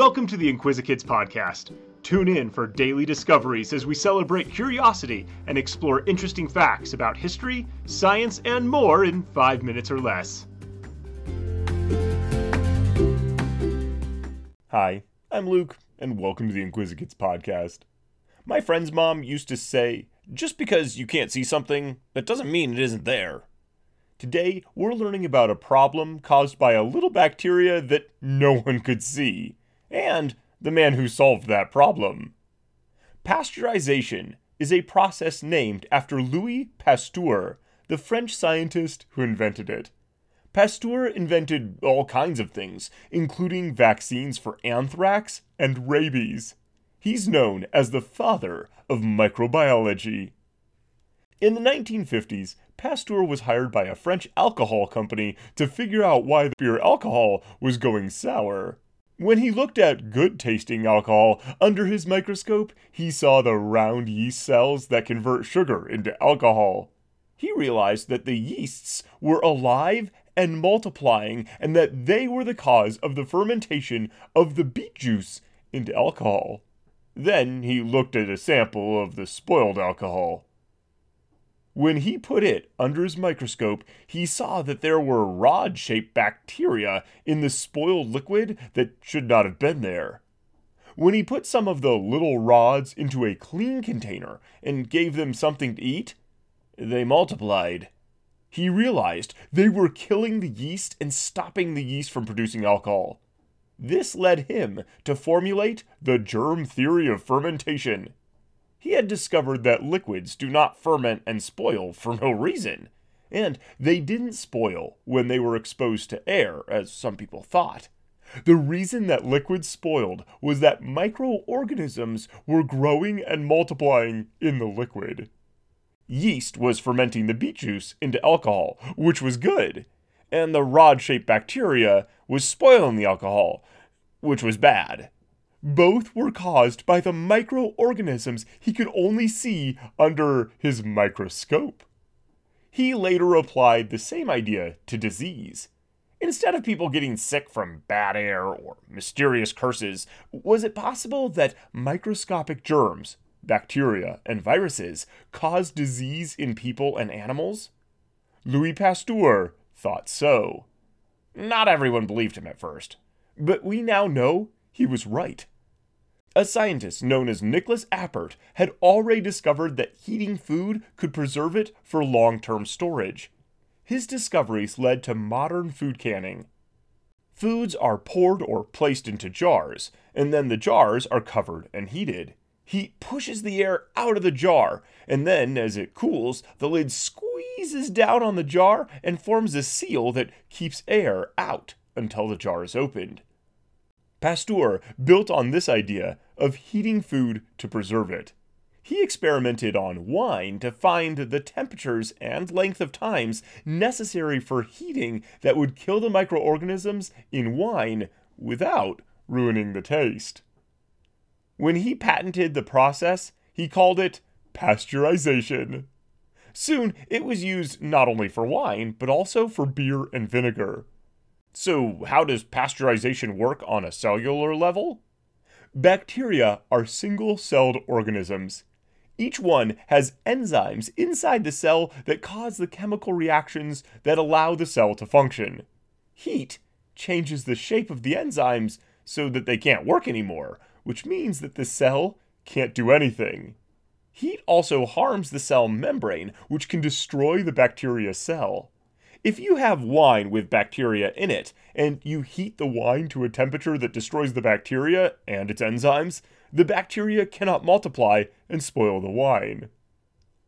Welcome to the Inquisikids podcast. Tune in for daily discoveries as we celebrate curiosity and explore interesting facts about history, science, and more in five minutes or less. Hi, I'm Luke, and welcome to the Inquisikids podcast. My friend's mom used to say, just because you can't see something, that doesn't mean it isn't there. Today, we're learning about a problem caused by a little bacteria that no one could see, and the man who solved that problem. Pasteurization is a process named after Louis Pasteur, the French scientist who invented it. Pasteur invented all kinds of things, including vaccines for anthrax and rabies. He's known as the father of microbiology. In the 1950s, Pasteur was hired by a French alcohol company to figure out why the beer alcohol was going sour. When he looked at good tasting alcohol under his microscope, he saw the round yeast cells that convert sugar into alcohol. He realized that the yeasts were alive and multiplying, and that they were the cause of the fermentation of the beet juice into alcohol. Then he looked at a sample of the spoiled alcohol. When he put it under his microscope, he saw that there were rod shaped bacteria in the spoiled liquid that should not have been there. When he put some of the little rods into a clean container and gave them something to eat, they multiplied. He realized they were killing the yeast and stopping the yeast from producing alcohol. This led him to formulate the germ theory of fermentation he had discovered that liquids do not ferment and spoil for no reason. And they didn't spoil when they were exposed to air, as some people thought. The reason that liquids spoiled was that microorganisms were growing and multiplying in the liquid. Yeast was fermenting the beet juice into alcohol, which was good, and the rod shaped bacteria was spoiling the alcohol, which was bad. Both were caused by the microorganisms he could only see under his microscope. He later applied the same idea to disease. Instead of people getting sick from bad air or mysterious curses, was it possible that microscopic germs, bacteria, and viruses cause disease in people and animals? Louis Pasteur thought so. Not everyone believed him at first, but we now know he was right. A scientist known as Nicholas Appert had already discovered that heating food could preserve it for long term storage. His discoveries led to modern food canning. Foods are poured or placed into jars, and then the jars are covered and heated. Heat pushes the air out of the jar, and then, as it cools, the lid squeezes down on the jar and forms a seal that keeps air out until the jar is opened. Pasteur built on this idea of heating food to preserve it. He experimented on wine to find the temperatures and length of times necessary for heating that would kill the microorganisms in wine without ruining the taste. When he patented the process, he called it pasteurization. Soon, it was used not only for wine, but also for beer and vinegar. So, how does pasteurization work on a cellular level? Bacteria are single celled organisms. Each one has enzymes inside the cell that cause the chemical reactions that allow the cell to function. Heat changes the shape of the enzymes so that they can't work anymore, which means that the cell can't do anything. Heat also harms the cell membrane, which can destroy the bacteria cell. If you have wine with bacteria in it, and you heat the wine to a temperature that destroys the bacteria and its enzymes, the bacteria cannot multiply and spoil the wine.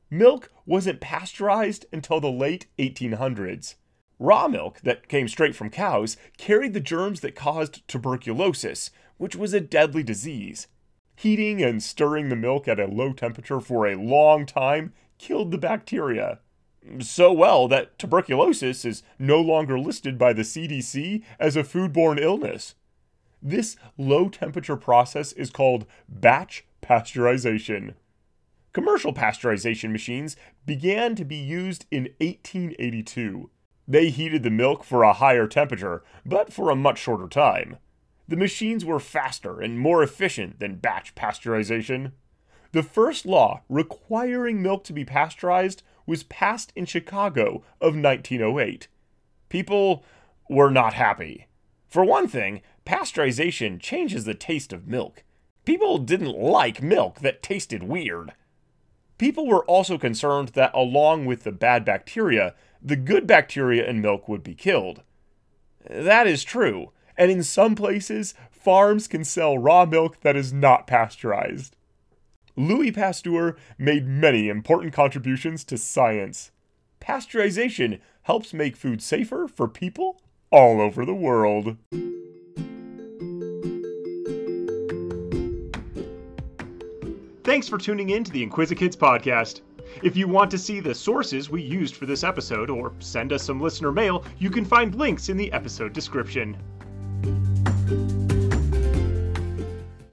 Milk wasn't pasteurized until the late 1800s. Raw milk that came straight from cows carried the germs that caused tuberculosis, which was a deadly disease. Heating and stirring the milk at a low temperature for a long time killed the bacteria so well that tuberculosis is no longer listed by the CDC as a foodborne illness. This low temperature process is called batch pasteurization. Commercial pasteurization machines began to be used in 1882. They heated the milk for a higher temperature, but for a much shorter time. the machines were faster and more efficient than batch pasteurization. The first law requiring milk to be pasteurized was passed in Chicago of 1908. People were not happy. For one thing, pasteurization changes the taste of milk. People didn't like milk that tasted weird. People were also concerned that along with the bad bacteria, the good bacteria in milk would be killed. That is true, and in some places, farms can sell raw milk that is not pasteurized. Louis Pasteur made many important contributions to science. Pasteurization helps make food safer for people all over the world. Thanks for tuning in to the Inquisikids podcast. If you want to see the sources we used for this episode or send us some listener mail, you can find links in the episode description.